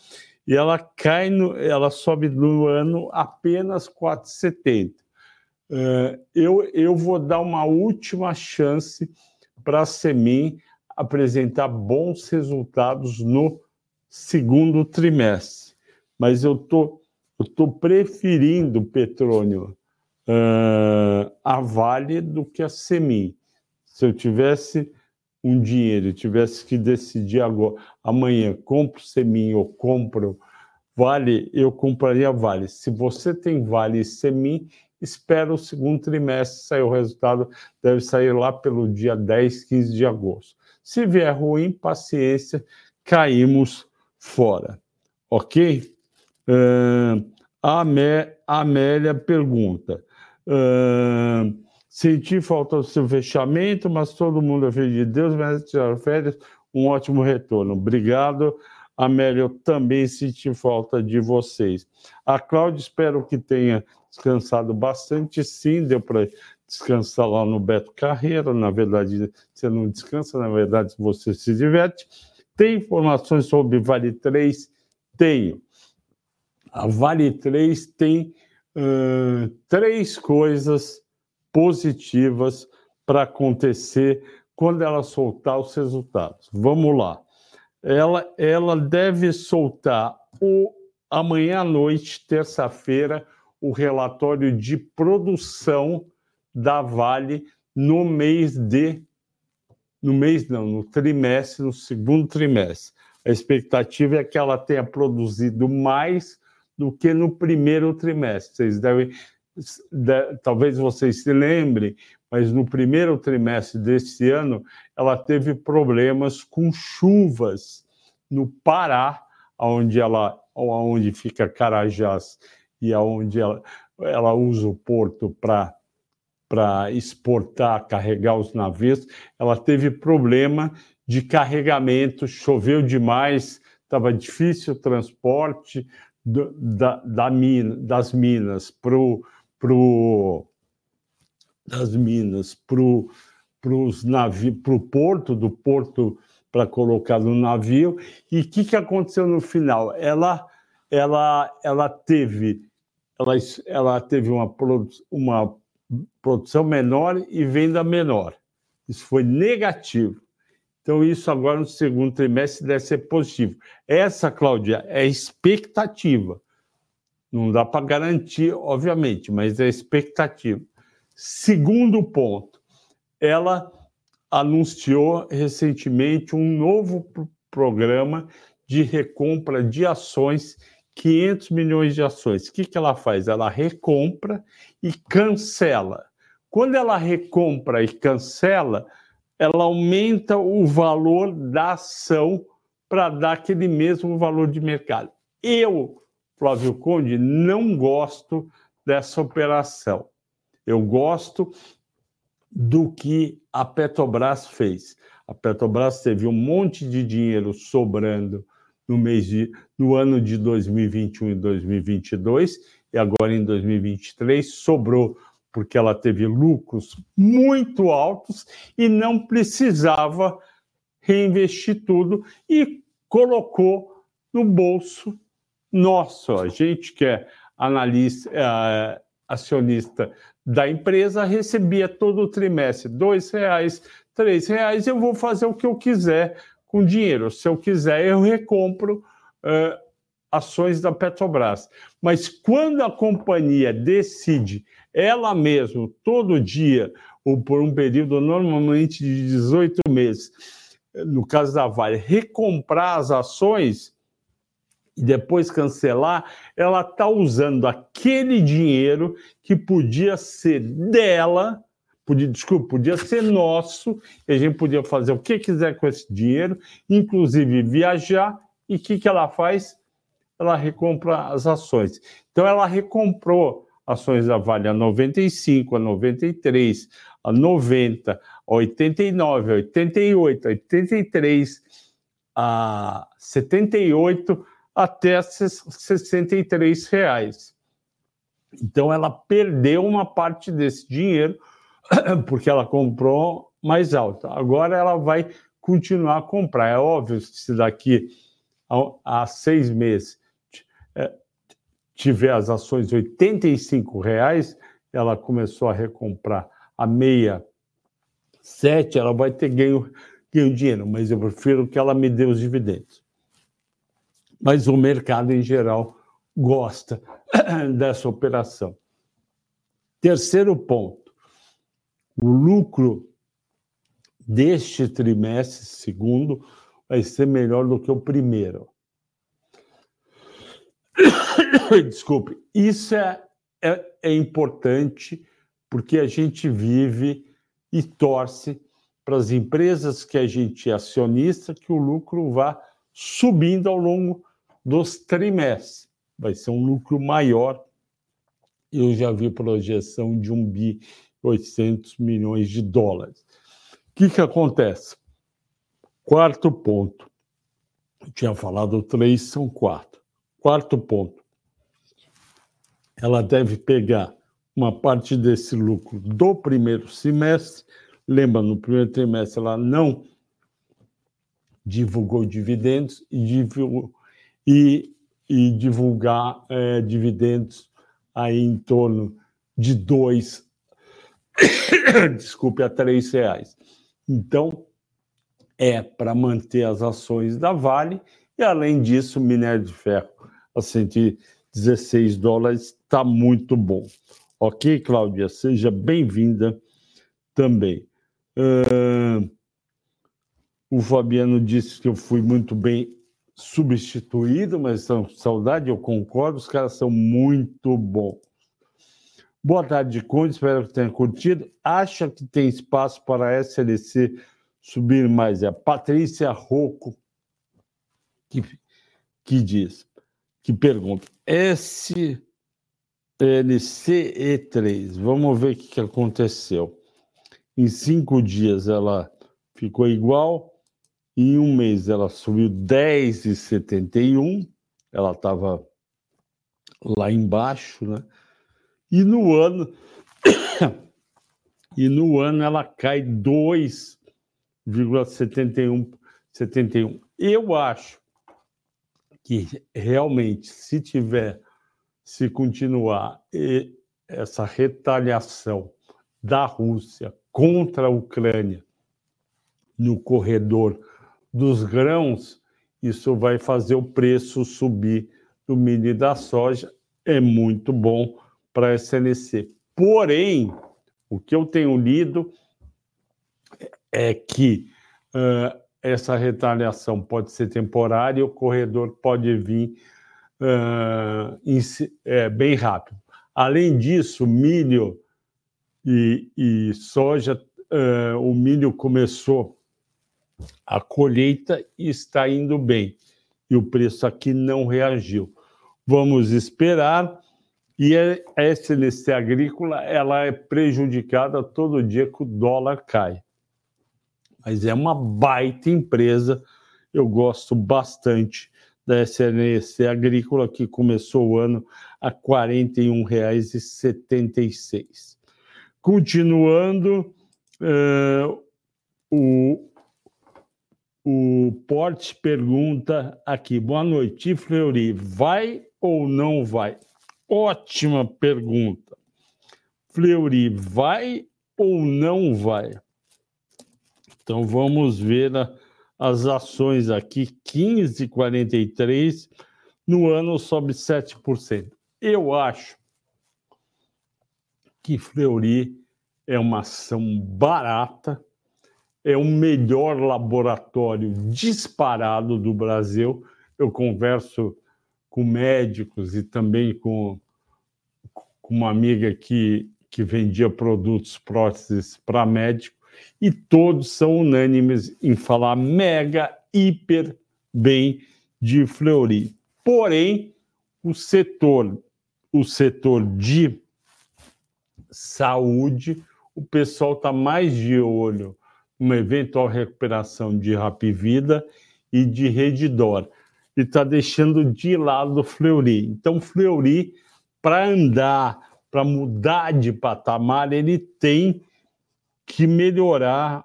e ela cai, no, ela sobe no ano apenas 4,70. Uh, eu, eu vou dar uma última chance para a Semin apresentar bons resultados no segundo trimestre. Mas eu tô, estou preferindo, Petrônio, uh, a Vale do que a Semi. Se eu tivesse um dinheiro e tivesse que decidir agora, amanhã, compro Semi ou compro Vale, eu compraria Vale. Se você tem Vale e Semi, espera o segundo trimestre sair o resultado, deve sair lá pelo dia 10, 15 de agosto. Se vier ruim, paciência, caímos fora. Ok? Uh, a Amélia pergunta: uh, senti falta do seu fechamento, mas todo mundo é filho de Deus, mas tirar férias, um ótimo retorno. Obrigado. Amélia, eu também senti falta de vocês. A Cláudia, espero que tenha descansado bastante, sim, deu para descansar lá no Beto Carreira. Na verdade, você não descansa, na verdade, você se diverte. Tem informações sobre Vale 3? Tenho. A Vale 3 tem uh, três coisas positivas para acontecer quando ela soltar os resultados. Vamos lá. Ela, ela deve soltar o, amanhã à noite, terça-feira, o relatório de produção da Vale no mês de no mês não, no trimestre, no segundo trimestre. A expectativa é que ela tenha produzido mais do que no primeiro trimestre. Vocês devem, talvez vocês se lembrem, mas no primeiro trimestre deste ano ela teve problemas com chuvas no Pará, onde ela, onde fica Carajás e aonde ela, ela usa o porto para para exportar, carregar os navios, ela teve problema de carregamento, choveu demais, estava difícil o transporte do, da, da mina, das minas pro, pro das minas para os navios, para o porto, do porto para colocar no navio. E o que, que aconteceu no final? Ela, ela, ela teve ela, ela teve uma, uma produção menor e venda menor. Isso foi negativo. Então, isso agora no segundo trimestre deve ser positivo. Essa, Cláudia, é expectativa. Não dá para garantir, obviamente, mas é expectativa. Segundo ponto, ela anunciou recentemente um novo programa de recompra de ações 500 milhões de ações. O que, que ela faz? Ela recompra e cancela. Quando ela recompra e cancela, ela aumenta o valor da ação para dar aquele mesmo valor de mercado. Eu, Flávio Conde, não gosto dessa operação. Eu gosto do que a Petrobras fez. A Petrobras teve um monte de dinheiro sobrando no mês de, no ano de 2021 e 2022 e agora em 2023 sobrou porque ela teve lucros muito altos e não precisava reinvestir tudo e colocou no bolso nosso. A gente que é analista, é, acionista da empresa recebia todo trimestre dois reais, três reais. Eu vou fazer o que eu quiser com dinheiro. Se eu quiser, eu recompro uh, ações da Petrobras. Mas quando a companhia decide ela mesma, todo dia, ou por um período normalmente de 18 meses, no caso da Vale, recomprar as ações e depois cancelar, ela está usando aquele dinheiro que podia ser dela podia, desculpa, podia ser nosso, e a gente podia fazer o que quiser com esse dinheiro, inclusive viajar, e o que, que ela faz? Ela recompra as ações. Então, ela recomprou ações da Vale a 95, a 93, a 90, a 89, a 88, a 83, a 78, até 63 reais. Então, ela perdeu uma parte desse dinheiro [CLEARS THROAT] porque ela comprou mais alta. Agora ela vai continuar a comprar. É óbvio que se daqui a, a seis meses é, tiver as ações 85 reais, ela começou a recomprar a meia sete, ela vai ter ganho, ganho dinheiro, mas eu prefiro que ela me dê os dividendos. Mas o mercado em geral gosta [CLEARS THROAT] dessa operação. Terceiro ponto, o lucro deste trimestre, segundo, vai ser melhor do que o primeiro. [COUGHS] Desculpe, isso é, é, é importante porque a gente vive e torce para as empresas que a gente é acionista que o lucro vá subindo ao longo dos trimestres. Vai ser um lucro maior. Eu já vi projeção de 1 bi 800 milhões de dólares. O que, que acontece? Quarto ponto. Eu tinha falado três, são quatro. Quarto ponto. Ela deve pegar uma parte desse lucro do primeiro semestre. Lembra, no primeiro trimestre ela não divulgou dividendos e, divulgou, e, e divulgar é, dividendos aí em torno de dois, [COUGHS] desculpe, a três reais. Então, é para manter as ações da Vale e, além disso, minério de ferro a 116 dólares está muito bom. Ok, Cláudia? Seja bem-vinda também. Uh, o Fabiano disse que eu fui muito bem substituído, mas são saudade, eu concordo, os caras são muito bons. Boa tarde, Conde, espero que tenha curtido. Acha que tem espaço para a SLC subir mais? É a Patrícia Rocco que, que diz, que pergunta. S LCE3. Vamos ver o que aconteceu. Em cinco dias ela ficou igual, em um mês ela subiu 10,71, ela estava lá embaixo, né? E no ano [COUGHS] e no ano ela cai 2,71 71. Eu acho que realmente se tiver se continuar essa retaliação da Rússia contra a Ucrânia no corredor dos grãos, isso vai fazer o preço subir do milho e da soja. É muito bom para a SNC. Porém, o que eu tenho lido é que uh, essa retaliação pode ser temporária, o corredor pode vir uh, em, é, bem rápido. Além disso, milho e, e soja, uh, o milho começou a colheita está indo bem. E o preço aqui não reagiu. Vamos esperar. E a SLC agrícola ela é prejudicada todo dia que o dólar cai. Mas é uma baita empresa, eu gosto bastante da SNC Agrícola, que começou o ano a R$ 41,76. Continuando, uh, o, o Porte pergunta aqui, boa noite, Fleury, vai ou não vai? Ótima pergunta. Fleury, vai ou não vai? Então vamos ver a as ações aqui 15,43, no ano sobe 7%. Eu acho que Fleury é uma ação barata, é o melhor laboratório disparado do Brasil. Eu converso com médicos e também com, com uma amiga que, que vendia produtos próteses para médicos e todos são unânimes em falar mega, hiper bem de Fleury. Porém, o setor, o setor de saúde, o pessoal está mais de olho numa eventual recuperação de Rapvida e de Redidor. E está deixando de lado o Fleury. Então, Fleury, para andar, para mudar de patamar, ele tem que melhorar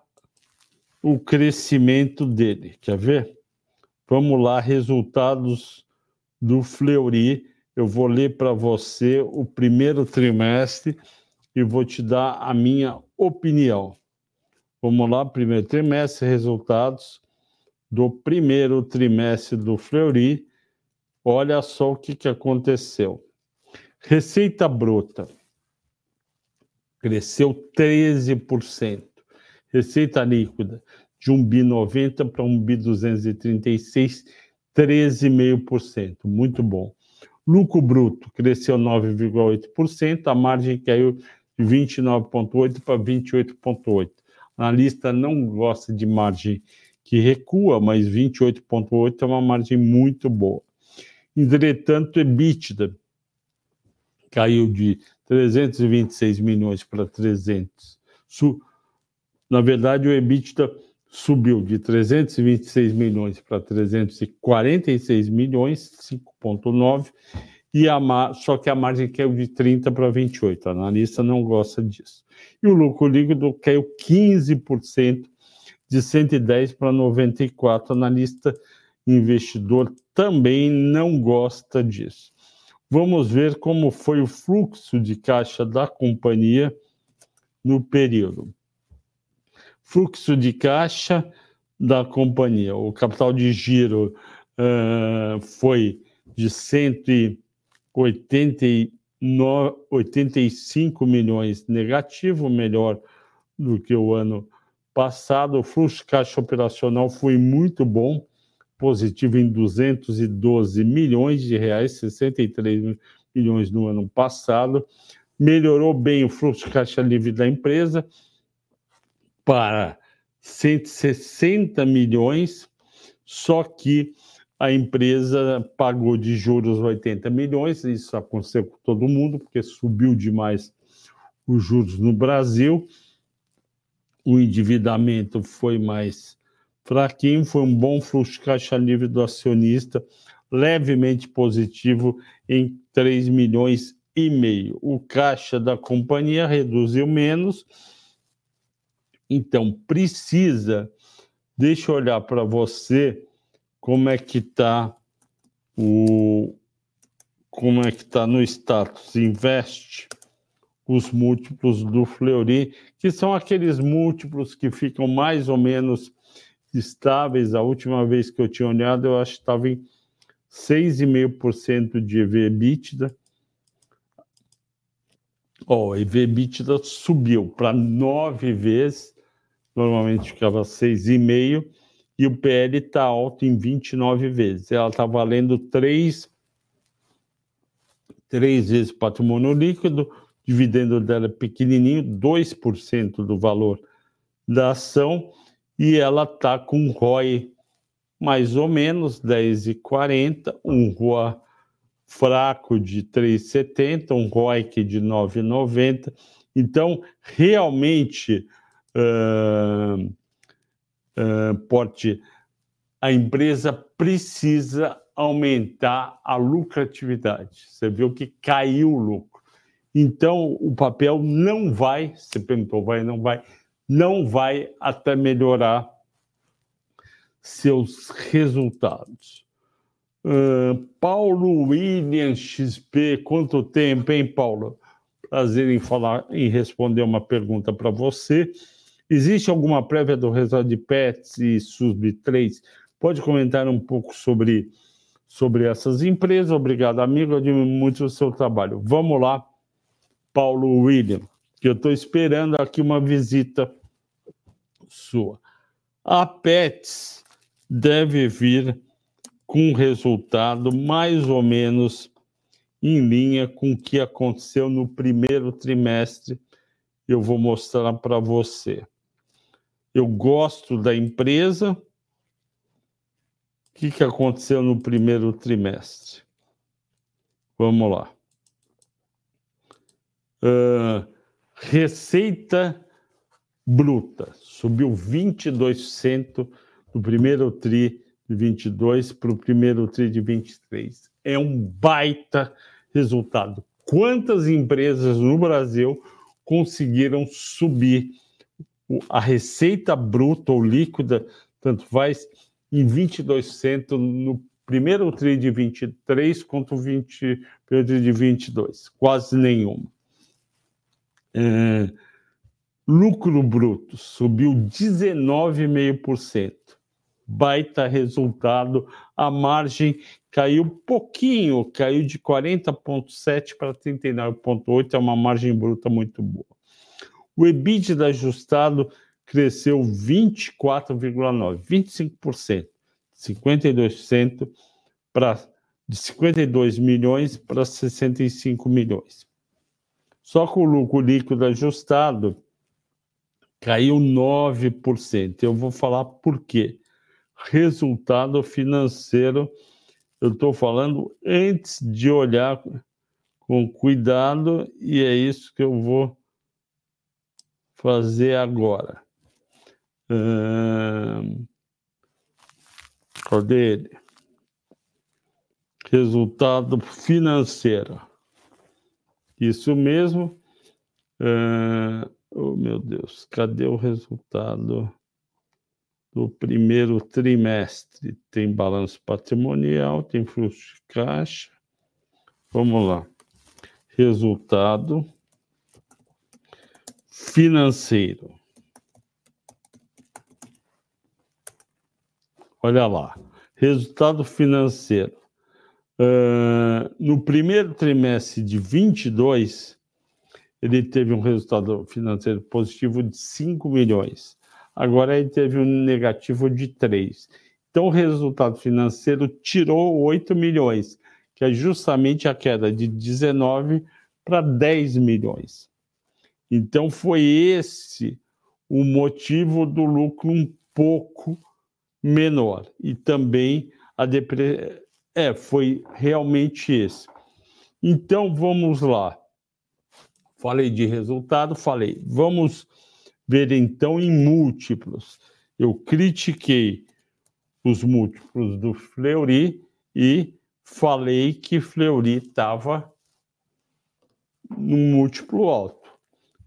o crescimento dele. Quer ver? Vamos lá, resultados do Fleury. Eu vou ler para você o primeiro trimestre e vou te dar a minha opinião. Vamos lá, primeiro trimestre, resultados do primeiro trimestre do Fleury. Olha só o que, que aconteceu. Receita bruta cresceu 13%. Receita líquida de 1 bi 90 para 1 bi 236, 13,5%. Muito bom. Lucro bruto cresceu 9,8%, a margem caiu de 29,8% para 28,8%. Analista não gosta de margem que recua, mas 28,8% é uma margem muito boa. Entretanto, EBITDA caiu de 326 milhões para 300. Na verdade, o EBITDA subiu de 326 milhões para 346 milhões, 5,9, e a só que a margem caiu de 30 para 28. A analista não gosta disso. E o lucro líquido caiu 15%, de 110 para 94. Analista investidor também não gosta disso. Vamos ver como foi o fluxo de caixa da companhia no período fluxo de caixa da companhia. O capital de giro uh, foi de 185 milhões negativo, melhor do que o ano passado. O fluxo de caixa operacional foi muito bom, positivo em 212 milhões de reais, 63 milhões no ano passado. Melhorou bem o fluxo de caixa livre da empresa, para 160 milhões, só que a empresa pagou de juros 80 milhões, isso aconteceu com todo mundo, porque subiu demais os juros no Brasil, o endividamento foi mais fraquinho, foi um bom fluxo de caixa livre do acionista, levemente positivo em 3 milhões e meio. O caixa da companhia reduziu menos, então, precisa, deixa eu olhar para você como é que está o como é que está no status investe os múltiplos do Fleury, que são aqueles múltiplos que ficam mais ou menos estáveis. A última vez que eu tinha olhado, eu acho que estava em 6,5% de EV/EBITDA. Oh, EV/EBITDA subiu para nove vezes normalmente ficava 6,5, e o PL está alto em 29 vezes. Ela está valendo 3, 3 vezes patrimônio líquido, dividendo dela é pequenininho, 2% do valor da ação, e ela está com ROI mais ou menos 10,40, um ROA fraco de 3,70, um ROIC de 9,90. Então, realmente, uh, porte, a empresa precisa aumentar a lucratividade. Você viu que caiu o lucro. Então, o papel não vai, você perguntou, vai, não vai, não vai até melhorar seus resultados. Uh, Paulo William XP, quanto tempo, hein, Paulo? Prazer em falar, em responder uma pergunta para você. Existe alguma prévia do resultado de PETS e SUSB3? Pode comentar um pouco sobre, sobre essas empresas? Obrigado, amigo. Admiro muito o seu trabalho. Vamos lá, Paulo William, que eu estou esperando aqui uma visita sua. A PETS deve vir com resultado mais ou menos em linha com o que aconteceu no primeiro trimestre. Eu vou mostrar para você eu gosto da empresa. O que, que aconteceu no primeiro trimestre? Vamos lá. Uh, receita bruta subiu 22% do primeiro TRI de 22 para o primeiro TRI de 23. É um baita resultado. Quantas empresas no Brasil conseguiram subir a receita bruta ou líquida, tanto faz, em 22% no primeiro TRI de 23 quanto o 20, primeiro de 22, quase nenhuma. É, Lucro bruto subiu 19,5%. Baita resultado. A margem caiu pouquinho, caiu de 40,7% para 39,8%. É uma margem bruta muito boa. O EBITDA ajustado cresceu 24,9%, 25%, 52% para de 52 milhões para 65 milhões. Só que o lucro líquido ajustado caiu 9%. Eu vou falar por quê. Resultado financeiro, eu estou falando antes de olhar com cuidado, e é isso que eu vou fazer agora. Hum, cadê ele? Resultado financeiro. Isso mesmo. Uh, oh, meu Deus, cadê o resultado do primeiro trimestre? Tem balanço patrimonial, tem fluxo de caixa. Vamos lá. Resultado financeiro. Olha lá. Resultado financeiro. Uh, no primeiro trimestre de 22, ele teve um resultado financeiro positivo de 5 milhões. Agora ele teve um negativo de 3. Então, o resultado financeiro tirou 8 milhões, que é justamente a queda de 19 para 10 milhões. Então, foi esse o motivo do lucro um pouco menor. E também a depressão é, foi realmente esse. Então vamos lá. Falei de resultado, falei. Vamos ver então em múltiplos. Eu critiquei os múltiplos do Fleury e falei que Fleury estava num múltiplo alto.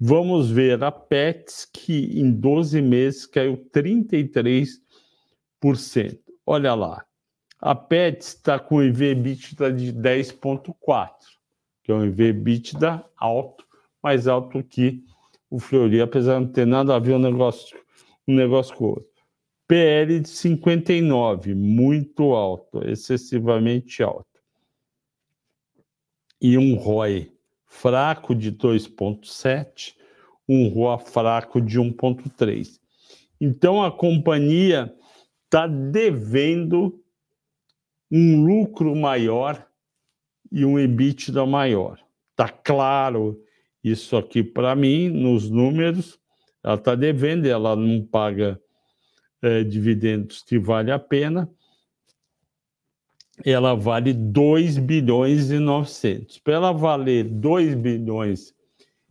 Vamos ver a Pets, que em 12 meses caiu 33%. Olha lá, a PET está com EV/EBITDA de 10,4, que é um EV/EBITDA alto, mais alto que o Fleury, apesar de não ter nada a ver um negócio, um negócio com o outro. PL de 59, muito alto, excessivamente alto. E um ROI fraco de 2,7, um ROA fraco de 1,3. Então a companhia está devendo um lucro maior e um EBITDA maior. Está claro isso aqui para mim, nos números. Ela está devendo, ela não paga é, dividendos que vale a pena. Ela vale 2 bilhões e 900. Para ela valer 2 bilhões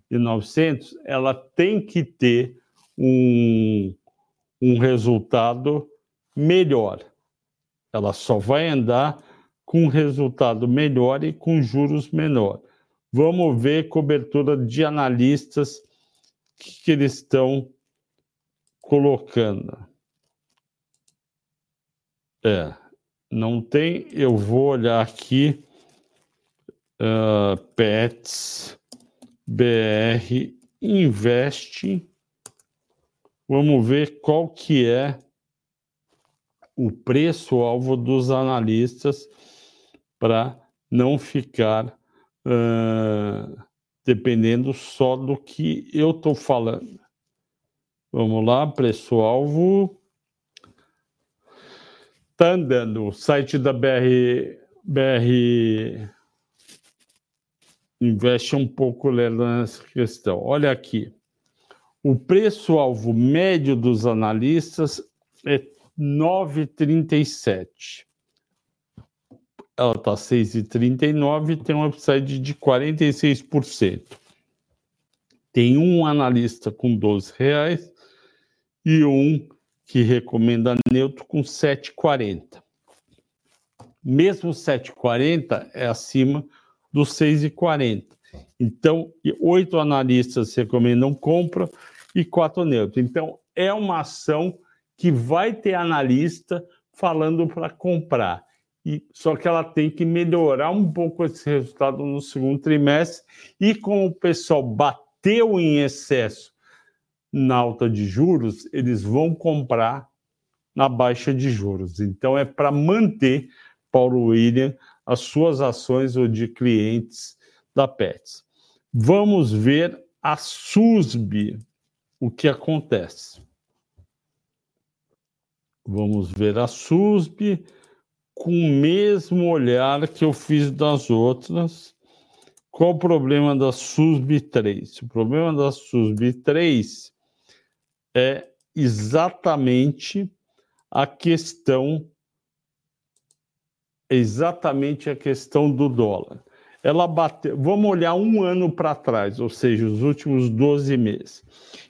e 900, ela tem que ter um, um resultado melhor ela só vai andar com resultado melhor e com juros menor. Vamos ver cobertura de analistas que, que eles estão colocando. É, não tem. Eu vou olhar aqui. Uh, Pets BR Invest. Vamos ver qual que é o preço-alvo dos analistas para não ficar uh, dependendo só do que eu estou falando. Vamos lá, preço-alvo. Está andando. O site da BR, BR investe um pouco nessa questão. Olha aqui. O preço-alvo médio dos analistas é 9,37. Ela está 6,39 e tem um upside de 46%. Tem um analista com 12 reais e um que recomenda neutro com 7,40. Mesmo 7,40 é acima dos 6,40. Então, oito analistas recomendam compra e quatro neutro. Então, é uma ação que vai ter analista falando para comprar. E, só que ela tem que melhorar um pouco esse resultado no segundo trimestre. E como o pessoal bateu em excesso na alta de juros, eles vão comprar na baixa de juros. Então, é para manter, Paulo William, as suas ações ou de clientes da Pets. Vamos ver a SUSB, o que acontece. Vamos ver a SUSB com o mesmo olhar que eu fiz das outras. Qual o problema da SUSB 3? O problema da SUSB 3 é exatamente a questão exatamente a questão do dólar. Ela bateu, vamos olhar um ano para trás, ou seja, os últimos 12 meses.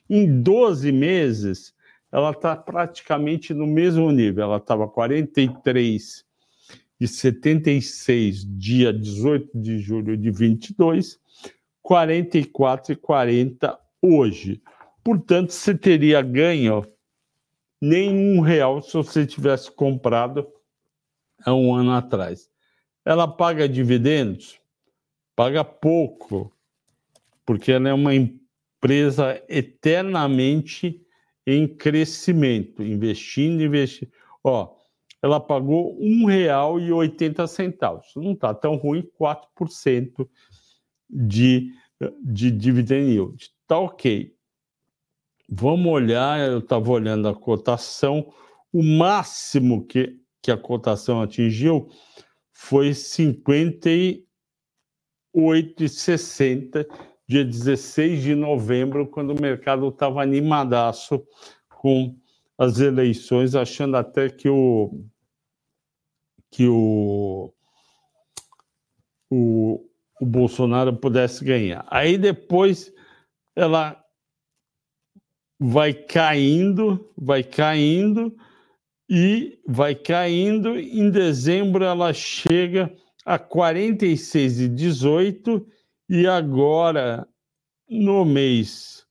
Em 12 meses, ela está praticamente no mesmo nível. Ela estava 43 e 76, dia 18 de julho de 22, 44 e 40 hoje. Portanto, você teria ganho nenhum real se você tivesse comprado há um ano atrás. Ela paga dividendos? Paga pouco, porque ela é uma empresa eternamente em crescimento, investindo, investindo. Ó, ela pagou R$ 1,80. Não está tão ruim, 4% de, de dividend yield. Está ok. Vamos olhar, eu estava olhando a cotação, o máximo que, que a cotação atingiu foi 58,60, dia 16 de novembro, quando o mercado estava animadaço com as eleições, achando até que o que o, o, o Bolsonaro pudesse ganhar. Aí depois ela vai caindo, vai caindo e vai caindo. Em dezembro ela chega a 46,18 e agora no mês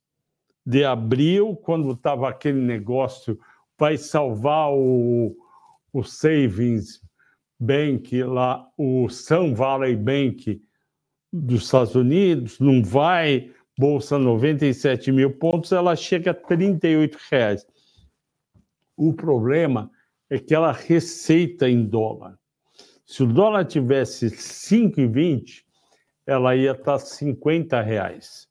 de abril, quando estava aquele negócio, vai salvar o, o Savings Bank lá, o Sun Valley Bank dos Estados Unidos, não vai bolsa 97 mil pontos, ela chega a 38 reais. O problema é que ela receita em dólar. Se o dólar tivesse 5,20, ela ia estar 50 reais.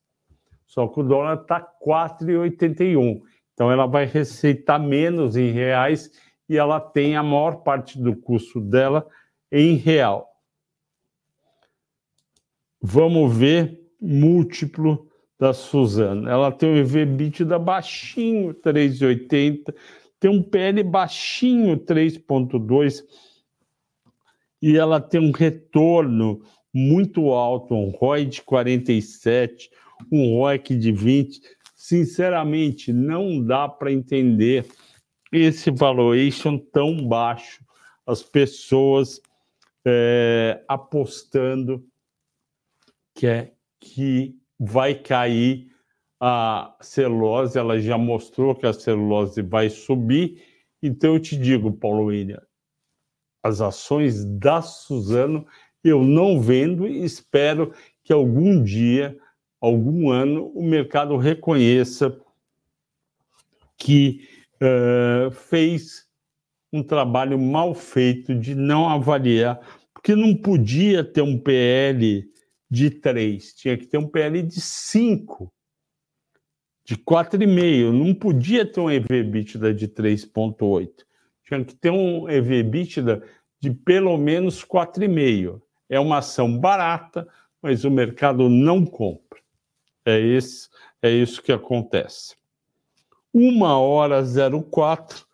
Só que o dólar está 4,81. Então ela vai receitar menos em reais e ela tem a maior parte do custo dela em real. Vamos ver múltiplo da Suzana. Ela tem um EV/EBITDA baixinho, 3,80, tem um PL baixinho, 3,2, e ela tem um retorno muito alto, um ROI de 47, um ROIC de 20. Sinceramente, não dá para entender esse valuation tão baixo, as pessoas é, apostando que é que vai cair a celulose, ela já mostrou que a celulose vai subir. Então eu te digo, Paulo William, as ações da Suzano eu não vendo e espero que algum dia, algum ano, o mercado reconheça que uh, fez um trabalho mal feito de não avaliar, porque não podia ter um PL de 3, tinha que ter um PL de 5, de 4,5. Não podia ter um EV/EBITDA de 3,8. Tinha que ter um EV/EBITDA de pelo menos 4,5. É uma ação barata, mas o mercado não compra. É, esse, é isso que acontece. Uma hora 04.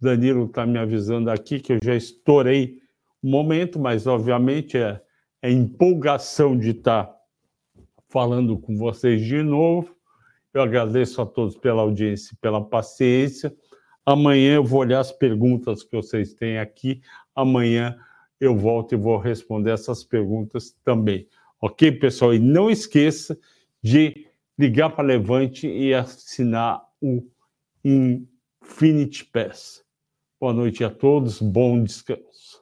Danilo está me avisando aqui que eu já estourei o momento, mas obviamente é é empolgação de estar falando com vocês de novo. Eu agradeço a todos pela audiência e pela paciência. Amanhã eu vou olhar as perguntas que vocês têm aqui. Amanhã eu volto e vou responder essas perguntas também. Ok, pessoal? E não esqueça de ligar para Levante e assinar o Infinity Pass. Boa noite a todos, bom descanso.